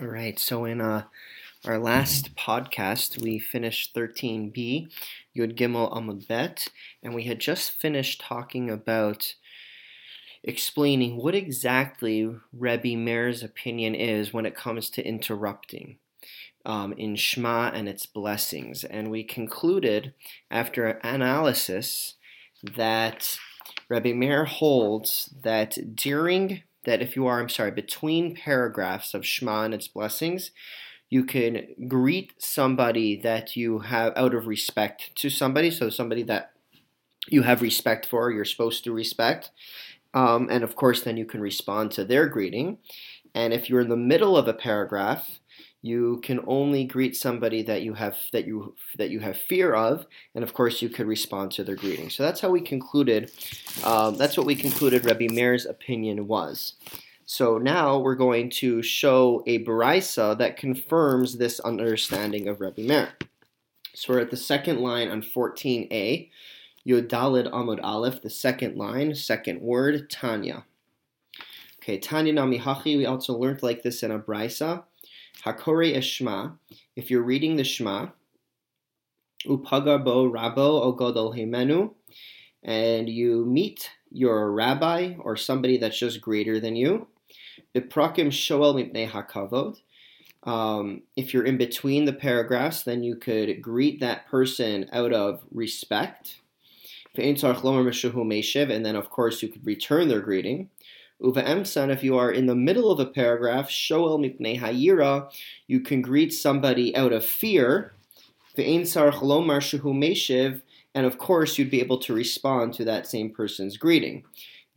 All right, so in uh, our last podcast, we finished 13b, Yud Gimel Amud Bet, and we had just finished talking about explaining what exactly Rebbe Meir's opinion is when it comes to interrupting um, in Shema and its blessings. And we concluded, after analysis, that Rebbe Meir holds that during that if you are, I'm sorry, between paragraphs of Shema and its blessings, you can greet somebody that you have out of respect to somebody, so somebody that you have respect for, you're supposed to respect. Um, and of course, then you can respond to their greeting. And if you're in the middle of a paragraph, you can only greet somebody that you have that you that you have fear of, and of course you could respond to their greeting. So that's how we concluded. Um, that's what we concluded. Rebbe Meir's opinion was. So now we're going to show a brisa that confirms this understanding of Rebbe Meir. So we're at the second line on 14a, Yodalid Amud Aleph, the second line, second word, Tanya. Okay, Tanya Nami Hachi, we also learned like this in a brisa. Hakore Eshma, if you're reading the Shema, Upagarbo Rabo Ogodol Himenu, and you meet your rabbi or somebody that's just greater than you, Biprakim Shoel Mipnei Hakavod. Um, if you're in between the paragraphs, then you could greet that person out of respect. And then, of course, you could return their greeting. Uva emsan, if you are in the middle of a paragraph, shoel mipnei hayira, you can greet somebody out of fear. Ve'ein sarach lomar shehu meshiv, and of course you'd be able to respond to that same person's greeting.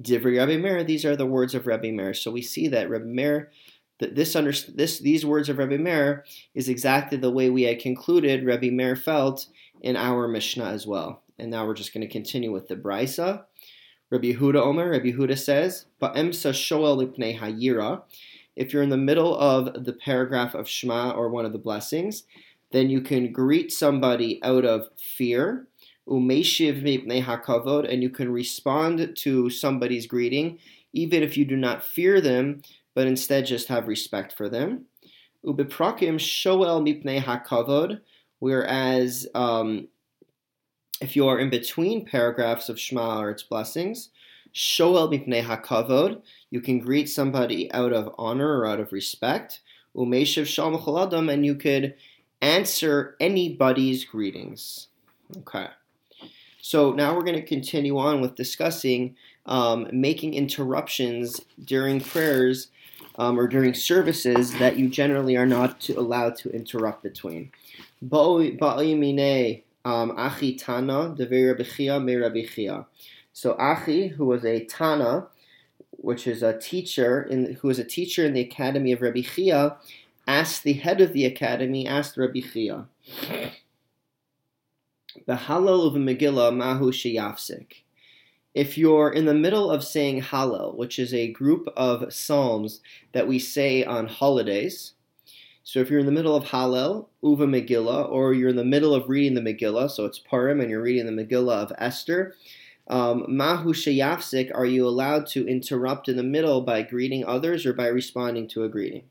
Divri Rabbi Meir, these are the words of Rabbi Meir. So we see that Rabbi Meir, that this, under, this these words of Rabbi Meir is exactly the way we had concluded Rabbi Meir felt in our Mishnah as well. And now we're just going to continue with the Brisa. Rabbi Yehuda Omer, Rabbi Yehuda says, Ba'emsa shoel lipnei hayira. If you're in the middle of the paragraph of Shema or one of the blessings, then you can greet somebody out of fear, umeshiv mipnei hakavod, and you can respond to somebody's greeting, even if you do not fear them, but instead just have respect for them. Ubeprakim shoel mipnei hakavod, whereas um, if you are in between paragraphs of Shema or its blessings, Shoel mipnei hakavod, you can greet somebody out of honor or out of respect. Umeshiv shalom chaladam, and you could answer anybody's greetings. Okay. So now we're going to continue on with discussing um, making interruptions during prayers um, or during services that you generally are not to, allowed to interrupt between. Ba'imine um, Achi Tana, Rabbi So Achi, who was a Tana, which is a teacher, in, who was a teacher in the academy of Rabbi Chia, asked the head of the academy, asked Rabbi Chia, the Hallel of Megillah Mahu Sheyafsik. If you're in the middle of saying Hallel, which is a group of psalms that we say on holidays, so if you're in the middle of Hallel, Uva Megillah, or you're in the middle of reading the Megillah, so it's Purim and you're reading the Megillah of Esther, um, Mahu Sheyafsik, are you allowed to interrupt in the middle by greeting others or by responding to a greeting?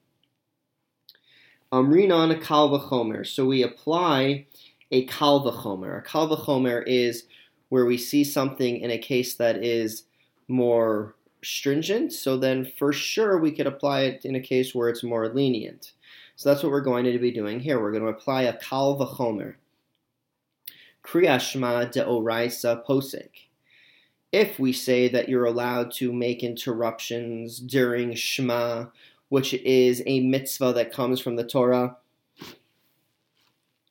Amrinon Kal V'chomer. So we apply a Kal V'chomer. A Kal V'chomer is where we see something in a case that is more stringent, so then for sure we could apply it in a case where it's more lenient. So that's what we're going to be doing here. We're going to apply a kal v'chomer. Kriyashma de oraisa posek. If we say that you're allowed to make interruptions during Shema, which is a mitzvah that comes from the Torah,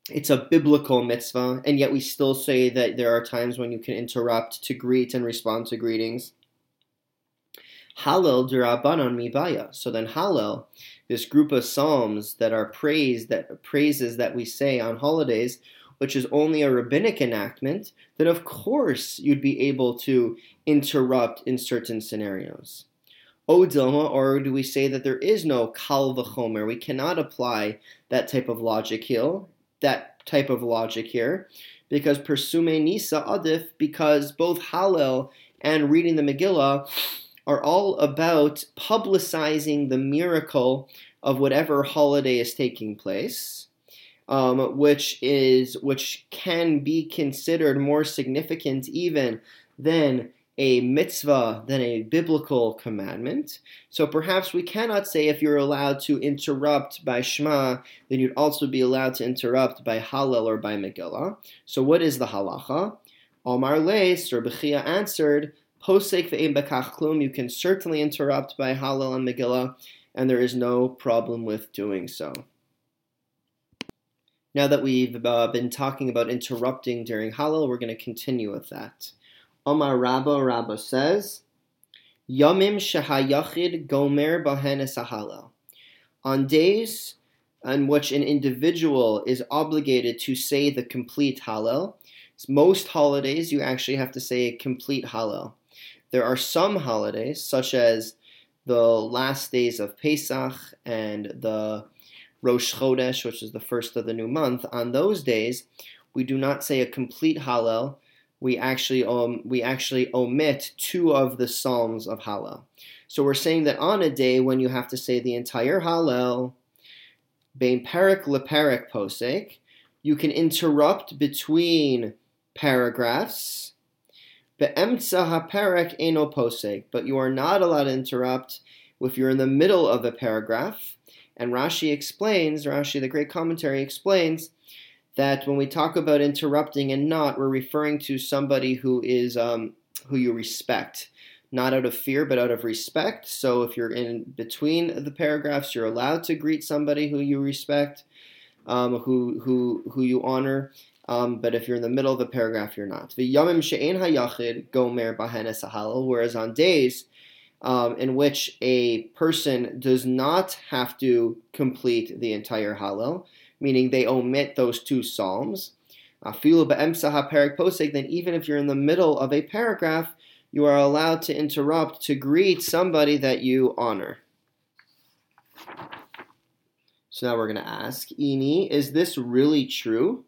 it's a biblical mitzvah, and yet we still say that there are times when you can interrupt to greet and respond to greetings. Hallel durabanan mibaya. So then Hallel, this group of psalms that are praised, that praises that we say on holidays, which is only a rabbinic enactment, then of course you'd be able to interrupt in certain scenarios. O Dilma, or do we say that there is no kal v'chomer? We cannot apply that type of logic here, that type of logic here, because persume nisa adif, because both Hallel and reading the Megillah are all about publicizing the miracle of whatever holiday is taking place, um, which is which can be considered more significant even than a mitzvah than a biblical commandment. So perhaps we cannot say if you're allowed to interrupt by Shema, then you'd also be allowed to interrupt by Hallel or by Megillah. So what is the halacha? Omar Leis, or Bechia answered, Posek ve'im bekach you can certainly interrupt by Hallel and Megillah, and there is no problem with doing so. Now that we've uh, been talking about interrupting during Hallel, we're going to continue with that. Omar Rabba Rabba says, Yomim Shahayachid Gomer Bahen Hallel. On days on which an individual is obligated to say the complete Hallel, most holidays you actually have to say a complete Hallel. There are some holidays, such as the last days of Pesach and the Rosh Chodesh, which is the first of the new month. On those days, we do not say a complete Hallel. We actually um, we actually omit two of the psalms of Hallel. So we're saying that on a day when you have to say the entire Hallel, bein parak leparak posek, you can interrupt between paragraphs. Be'emtza haparak eno posek, but you are not allowed to interrupt if you're in the middle of a paragraph. And Rashi explains, Rashi, the great commentary, explains that when we talk about interrupting and not, we're referring to somebody who is um, who you respect, not out of fear, but out of respect. So if you're in between the paragraphs, you're allowed to greet somebody who you respect, um, who who who you honor. Um, but if you're in the middle of the paragraph, you're not. The yamim she'en hayachid gomer bahenes Hallel. Whereas on days um, in which a person does not have to complete the entire Hallel, meaning they omit those two psalms. posek, then even if you're in the middle of a paragraph, you are allowed to interrupt to greet somebody that you honor. So now we're going to ask, Ini, is this really true?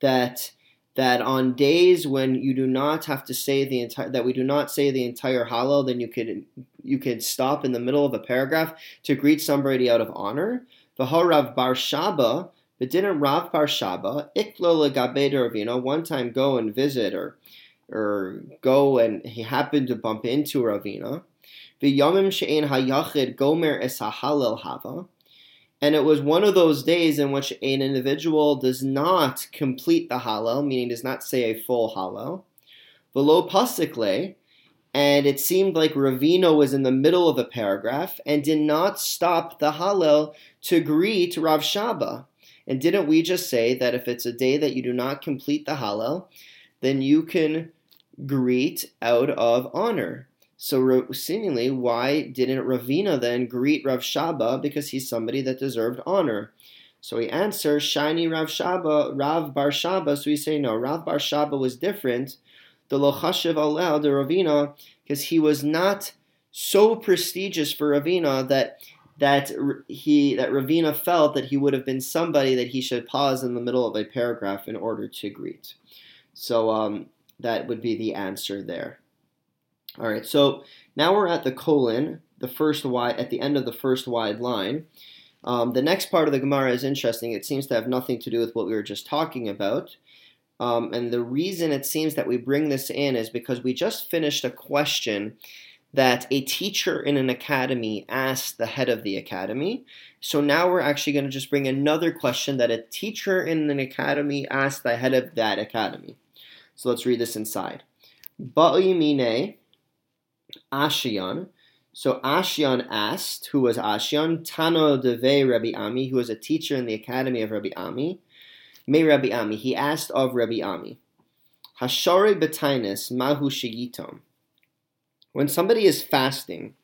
That that on days when you do not have to say the entire that we do not say the entire Hallel, then you could you could stop in the middle of a paragraph to greet somebody out of honor. V'harav bar Shaba, but didn't Rav bar Shaba iklo legabe Ravina one time go and visit or or go and he happened to bump into Ravina. V'yamim she'en hayachid gomer es ha'halel hava and it was one of those days in which an individual does not complete the Hallel, meaning does not say a full Hallel. Below Pasikle, and it seemed like Ravina was in the middle of a paragraph and did not stop the Hallel to greet Rav Shaba. And didn't we just say that if it's a day that you do not complete the Hallel, then you can greet out of honor? So seemingly, why didn't Ravina then greet Rav Shaba because he's somebody that deserved honor? So he answers, Shiny Rav Shaba, Rav Bar Shaba. So we say, no, Rav Bar Shaba was different. The Lochashiv Alel, the Ravina, because he was not so prestigious for Ravina that that he that Ravina felt that he would have been somebody that he should pause in the middle of a paragraph in order to greet. So um, that would be the answer there. All right, so now we're at the colon, the first wide at the end of the first wide line. Um, the next part of the Gemara is interesting. It seems to have nothing to do with what we were just talking about. Um, and the reason it seems that we bring this in is because we just finished a question that a teacher in an academy asked the head of the academy. So now we're actually going to just bring another question that a teacher in an academy asked the head of that academy. So let's read this inside. Ba'imine Ashion. So Ashion asked, who was Ashion? Tano Deve Rabbi Ami, who was a teacher in the academy of Rabbi Ami. May Rabbi Ami. He asked of Rabbi Ami. Hashore betainis mahu shigitom. When somebody is fasting,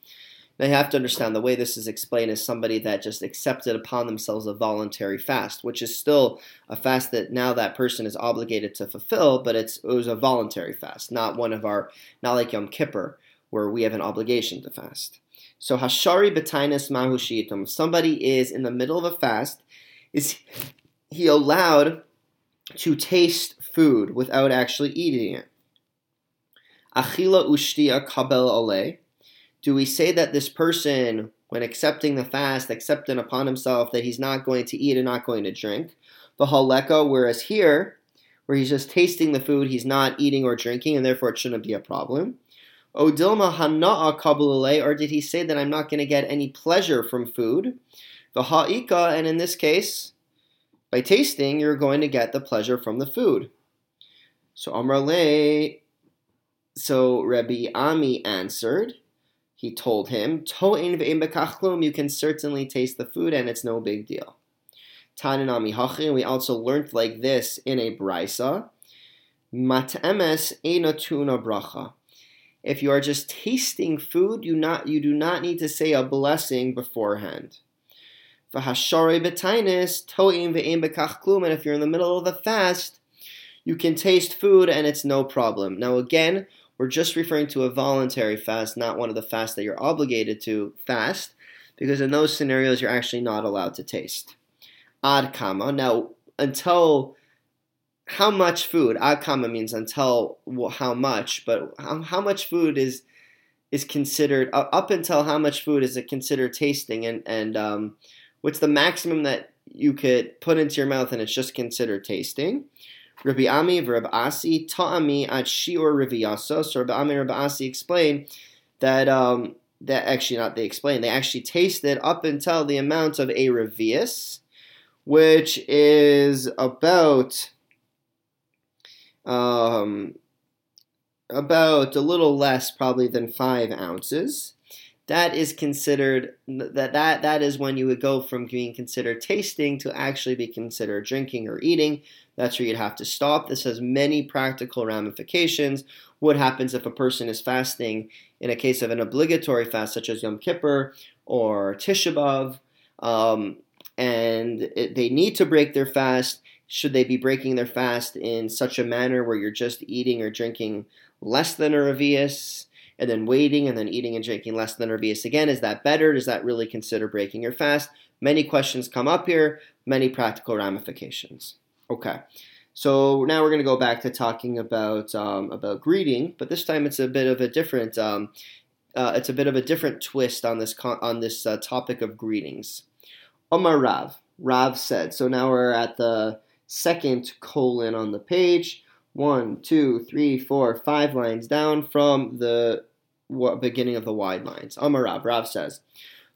they have to understand the way this is explained is somebody that just accepted upon themselves a voluntary fast, which is still a fast that now that person is obligated to fulfill, but it's it was a voluntary fast, not one of our not like Yom Kippur, where we have an obligation to fast. So hashari betainis mahushitum. Somebody is in the middle of a fast. Is he allowed to taste food without actually eating it? Achila ushtia kabel ole. Do we say that this person when accepting the fast, accepting upon himself that he's not going to eat and not going to drink. The haleka, whereas here, where he's just tasting the food, he's not eating or drinking, and therefore it shouldn't be a problem. Odilma hana'a kabulale, or did he say that I'm not going to get any pleasure from food? The ha'ika, and in this case, by tasting, you're going to get the pleasure from the food. So Amrale, so Rabbi Ami answered, he told him, To'in ve'im you can certainly taste the food and it's no big deal. Tananami hachin, we also learned like this in a brisa, Matemes enatuna bracha. If you are just tasting food, you not you do not need to say a blessing beforehand. And if you're in the middle of the fast, you can taste food and it's no problem. Now again, we're just referring to a voluntary fast, not one of the fasts that you're obligated to fast, because in those scenarios you're actually not allowed to taste. Ad kama. Now, until how much food? Akama means until how much, but how, much food is is considered up until how much food is it considered tasting and and um, what's the maximum that you could put into your mouth and it's just considered tasting. Rabbi Ami, Rabbi Asi, Ta'ami at Shiur Riviyasa. So Rabbi Ami and Rabbi Asi explain that um, that actually not they explain they actually tasted up until the amount of a revius, which is about um, about a little less probably than five ounces. That is considered that that that is when you would go from being considered tasting to actually be considered drinking or eating. That's where you'd have to stop. This has many practical ramifications. What happens if a person is fasting in a case of an obligatory fast such as yom kippur or tisha b'av um, and it, they need to break their fast should they be breaking their fast in such a manner where you're just eating or drinking less than a revius and then waiting and then eating and drinking less than a Revius again. Is that better? Does that really consider breaking your fast? Many questions come up here, many practical ramifications. Okay. So now we're going to go back to talking about um, about greeting, but this time it's a bit of a different um, uh, it's a bit of a different twist on this con- on this uh, topic of greetings. Omar Rav, Rav said. So now we're at the second colon on the page. One, two, three, four, five lines down from the beginning of the wide lines. Amarav, Rav says,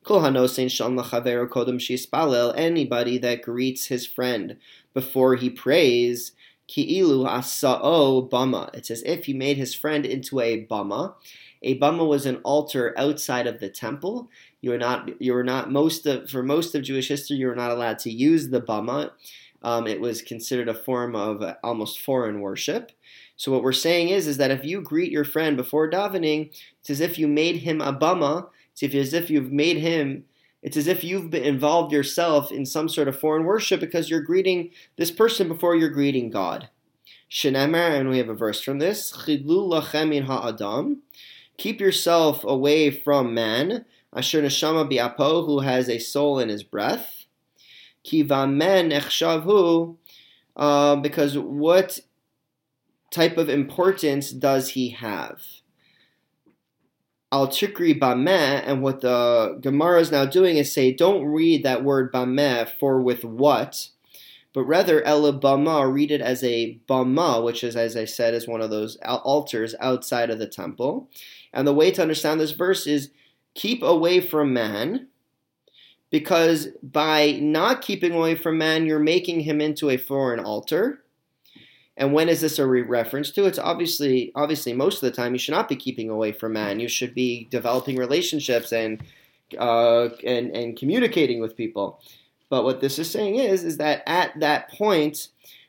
Khaverokodom Shispalel, Anybody that greets his friend before he prays, ki'ilu asa'o bama. It's as if he made his friend into a bama. A bama was an altar outside of the temple. You were not, you were not most of, for most of Jewish history, you were not allowed to use the bama. Um, it was considered a form of uh, almost foreign worship. So what we're saying is, is that if you greet your friend before davening, it's as if you made him a bama. It's as if you've made him. It's as if you've been involved yourself in some sort of foreign worship because you're greeting this person before you're greeting God. Shenemer, and we have a verse from this. Chidlu lachem ha'adam. Keep yourself away from man. Asher neshama bi'apo, who has a soul in his breath. Kivamen echshavhu. Uh, because what type of importance does he have? Al Chikri Bameh, and what the Gemara is now doing is say, don't read that word Bameh for with what, but rather Ela Bama, read it as a Bama, which is, as I said, is one of those altars outside of the temple. And the way to understand this verse is keep away from man, because by not keeping away from man, you're making him into a foreign altar. And when is this a re- reference to? It's obviously, obviously, most of the time you should not be keeping away from man. You should be developing relationships and uh, and and communicating with people. But what this is saying is, is that at that point,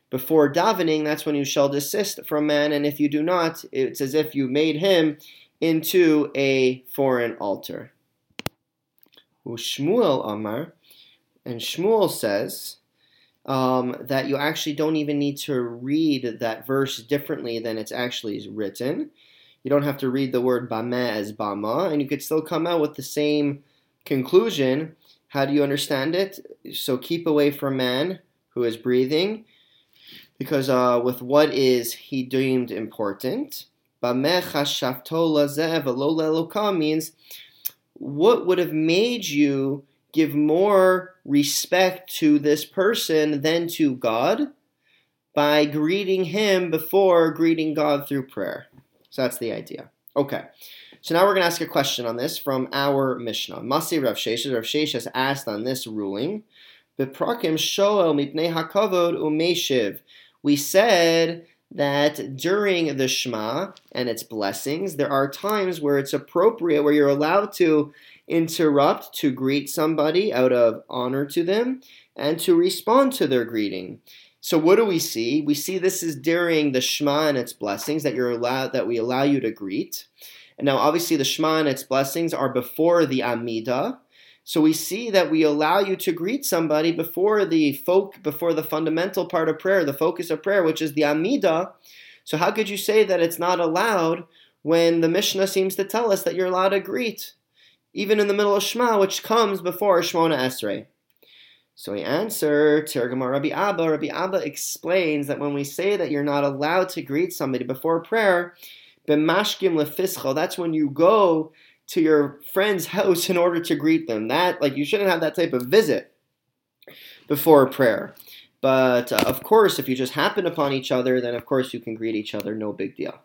before davening, that's when you shall desist from man. And if you do not, it's as if you made him into a foreign altar. Shmuel Amar, and Shmuel says um, that you actually don't even need to read that verse differently than it's actually written. You don't have to read the word bama as bama, and you could still come out with the same conclusion. How do you understand it? So keep away from man who is breathing, because uh, with what is he deemed important. means what would have made you give more respect to this person than to God by greeting him before greeting God through prayer. So that's the idea. Okay. So now we're going to ask a question on this from our Mishnah. Masi Rav Sheshes. Rav Sheshes asked on this ruling. Hakavod umeshiv. We said that during the Shema and its blessings, there are times where it's appropriate, where you're allowed to interrupt to greet somebody out of honor to them and to respond to their greeting. So what do we see? We see this is during the Shema and its blessings that you're allowed that we allow you to greet. And now obviously the Shema and its blessings are before the Amida. So we see that we allow you to greet somebody before the folk before the fundamental part of prayer, the focus of prayer, which is the Amida. So how could you say that it's not allowed when the Mishnah seems to tell us that you're allowed to greet? Even in the middle of Shema, which comes before Shmona Esrei. So we answer, Tirgamar Rabbi Abba. Rabbi Abba explains that when we say that you're not allowed to greet somebody before prayer, b'mashkim lefischo, that's when you go to your friend's house in order to greet them. That, like, you shouldn't have that type of visit before prayer. But uh, of course, if you just happen upon each other, then of course you can greet each other, no big deal.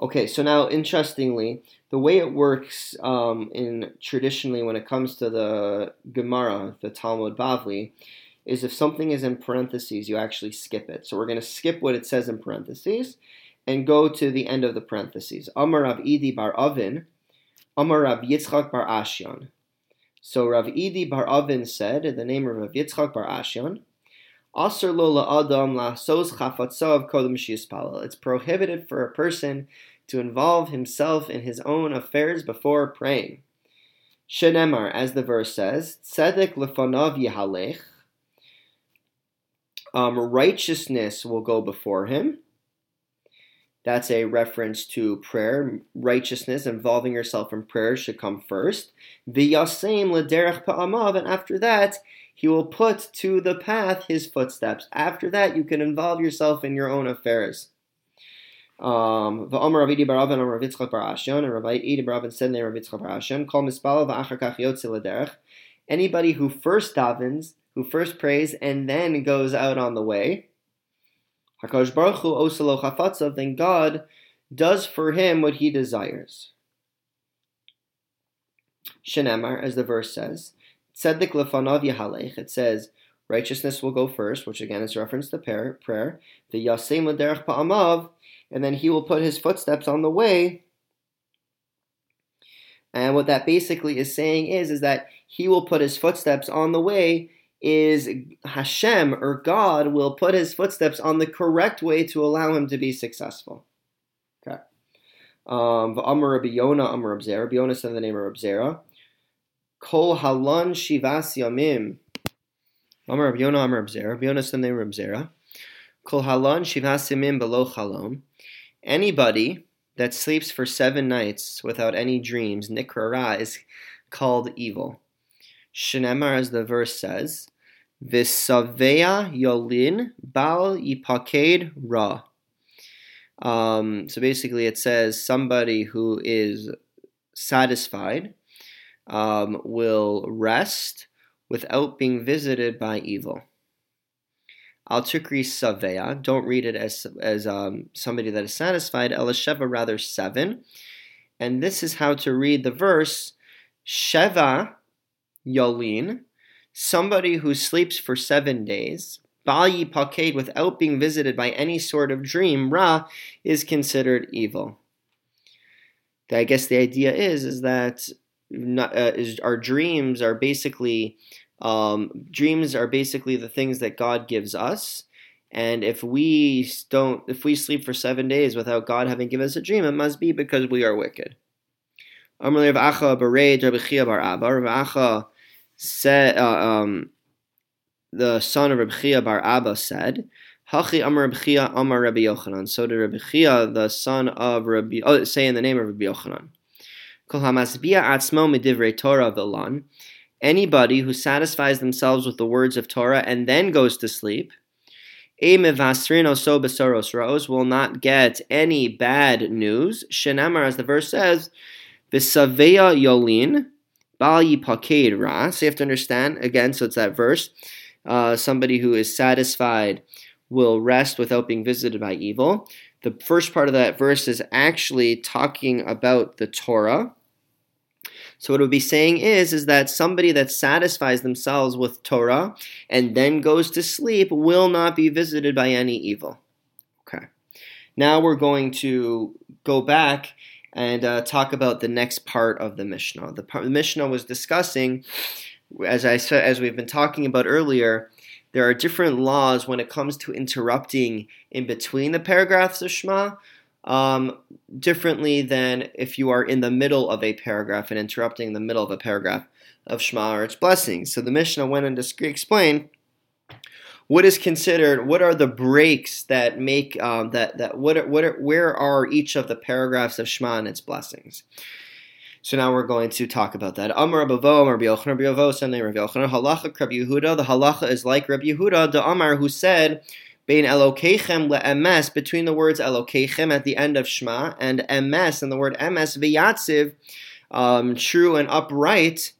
Okay, so now interestingly, the way it works um, in traditionally when it comes to the Gemara, the Talmud Bavli, is if something is in parentheses, you actually skip it. So we're going to skip what it says in parentheses and go to the end of the parentheses. Amar Rav Idi bar Avin, Amar Rav Yitzchak bar Ashyan. So Rav Idi bar Avin said, in the name of Rav Yitzchak bar Ashyan, Asr lo adam la sos chafatzav kodem It's prohibited for a person to involve himself in his own affairs before praying. Shenemar, as the verse says, Tzedek lefonav yihalech. Um, righteousness will go before him. That's a reference to prayer. Righteousness, involving yourself in prayer, should come first. V'yasem lederech pa'amav, and after that, he will put to the path his footsteps. After that, you can involve yourself in your own affairs. Um, and and Anybody who first davens, who first prays, and then goes out on the way, Hakadosh Baruch Hu oselo chafatzav, then God does for him what he desires. Shenemar, as the verse says, Tzedek lefanav yahalech. It says righteousness will go first, which again is reference to prayer. The yasem l'derech pa'amav and then he will put his footsteps on the way. And what that basically is saying is, is that he will put his footsteps on the way is Hashem or God will put his footsteps on the correct way to allow him to be successful. Okay. Um, Amar Rabbi Yonah, Amar Rabbi Zera. Said the name of Rabbi. Kol halan shivas yamim. Amar Rabbi Yonah, Amar Rabbi Zera. Said the name of Rabbi. Kol halan shivas yamim below chalom. Anybody that sleeps for seven nights without any dreams, nikrara, is called evil. Shenemar, as the verse says, Visavea yolin bal yipaked ra. Um, so basically, it says somebody who is satisfied um, will rest without being visited by evil. Al Tukri Savea. Don't read it as as um, somebody that is satisfied. Elisheva rather seven. And this is how to read the verse. Sheva Yolin, somebody who sleeps for seven days. Bali Paked without being visited by any sort of dream, Ra, is considered evil. I guess the idea is is that not, uh, is, our dreams are basically um, dreams are basically the things that God gives us. And if we don't, if we sleep for seven days without God having given us a dream, it must be because we are wicked. Rav Acha said, uh, um, the son of Rabbi Chia bar Abba said, Hachi Amar Rabbi Chia Amar Rabbi Yochanan. So did Rabbi Chia, the son of Rabbi, oh, say in the name of Rabbi Yochanan. Hamasbia anybody who satisfies themselves with the words of Torah and then goes to sleep, will not get any bad news. As the verse says, V'saveya yolin, bal yipaked ra. So you have to understand, again, so it's that verse. Uh, somebody who is satisfied will rest without being visited by evil. The first part of that verse is actually talking about the Torah. So what it would be saying is, is that somebody that satisfies themselves with Torah and then goes to sleep will not be visited by any evil. Okay. Now we're going to go back and uh, talk about the next part of the Mishnah. The, the Mishnah was discussing, as I said, as we've been talking about earlier, there are different laws when it comes to interrupting in between the paragraphs of Shema, um, differently than if you are in the middle of a paragraph and interrupting the middle of a paragraph of Shema or its blessings. So the Mishnah went on to explain what is considered what are the breaks that make um, that that what are, what are, where are each of the paragraphs of Shema and its blessings. So now we're going to talk about that. Amar Abavo, Amar Yochanan, Rabbi Sunday Rabbi Yochanan, Halacha Rabbi Yehuda. The halacha is like Rabbi Yehuda, the Amar, who said, between the words Elokechem at the end of Shema and emes, and the word emes, v'yatziv, um, true and upright,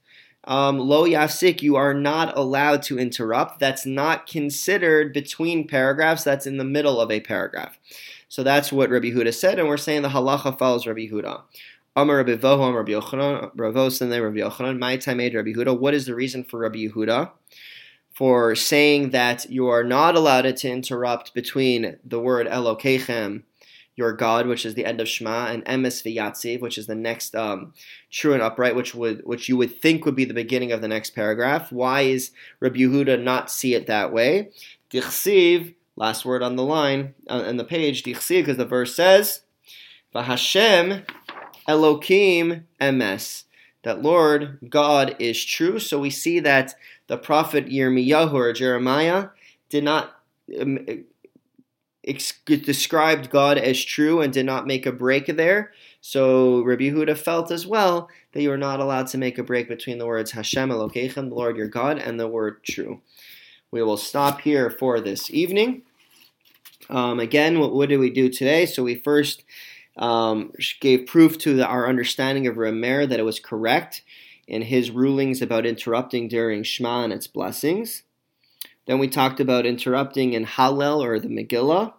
um, lo yafsik, you are not allowed to interrupt. That's not considered between paragraphs. That's in the middle of a paragraph. So that's what Rabbi Huda said, and we're saying the halacha follows Rabbi Huda. Amar Rabbi Voho, Rabbi Yochanan, Rabbi Vosan, Rabbi Yochanan, my time Rabbi Huda. What is the reason for Rabbi Yehuda for saying that you are not allowed to interrupt between the word Elokechem your God, which is the end of Shema, and Emes V'Yatziv, which is the next um, true and upright, which would which you would think would be the beginning of the next paragraph. Why is Rabbi Yehuda not see it that way? Dichsiv, last word on the line uh, the page, Dichsiv, because the verse says, V'Hashem Elokim Emes, that Lord God is true. So we see that the prophet Yirmiyahu or Jeremiah did not um, described God as true and did not make a break there. So Rabbi Huda felt as well that you are not allowed to make a break between the words Hashem Elokechem, the Lord your God, and the word true. We will stop here for this evening. Um, again, what, what, did we do today? So we first um, gave proof to the, our understanding of Ramer that it was correct in his rulings about interrupting during Shema and its blessings. Then we talked about interrupting in Hallel or the Megillah.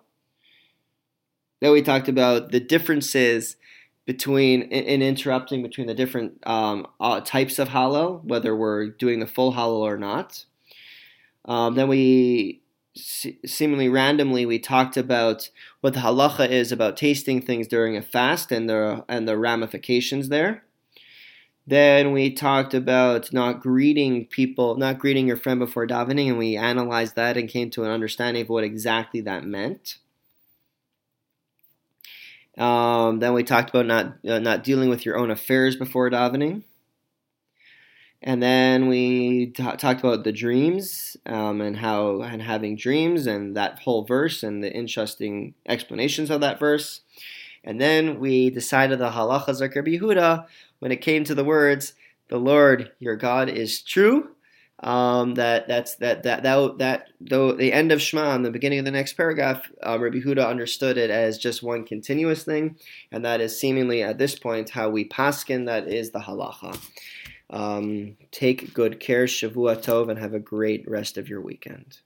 Then we talked about the differences between in, in interrupting between the different um, uh, types of Hallel, whether we're doing the full Hallel or not. Um, then we seemingly randomly we talked about what the halacha is about tasting things during a fast and the and the ramifications there. Then we talked about not greeting people, not greeting your friend before davening, and we analyzed that and came to an understanding of what exactly that meant. Um, then we talked about not uh, not dealing with your own affairs before davening. And then we t- talked about the dreams um, and how and having dreams and that whole verse and the interesting explanations of that verse. And then we decided the halachas of Rabbi when it came to the words, "The Lord your God is true." Um, that that's that that that that though the end of Shema in the beginning of the next paragraph, um, Rabbi Huda understood it as just one continuous thing, and that is seemingly at this point how we paskin. That is the halacha. Um, take good care, Shavua Tov, and have a great rest of your weekend.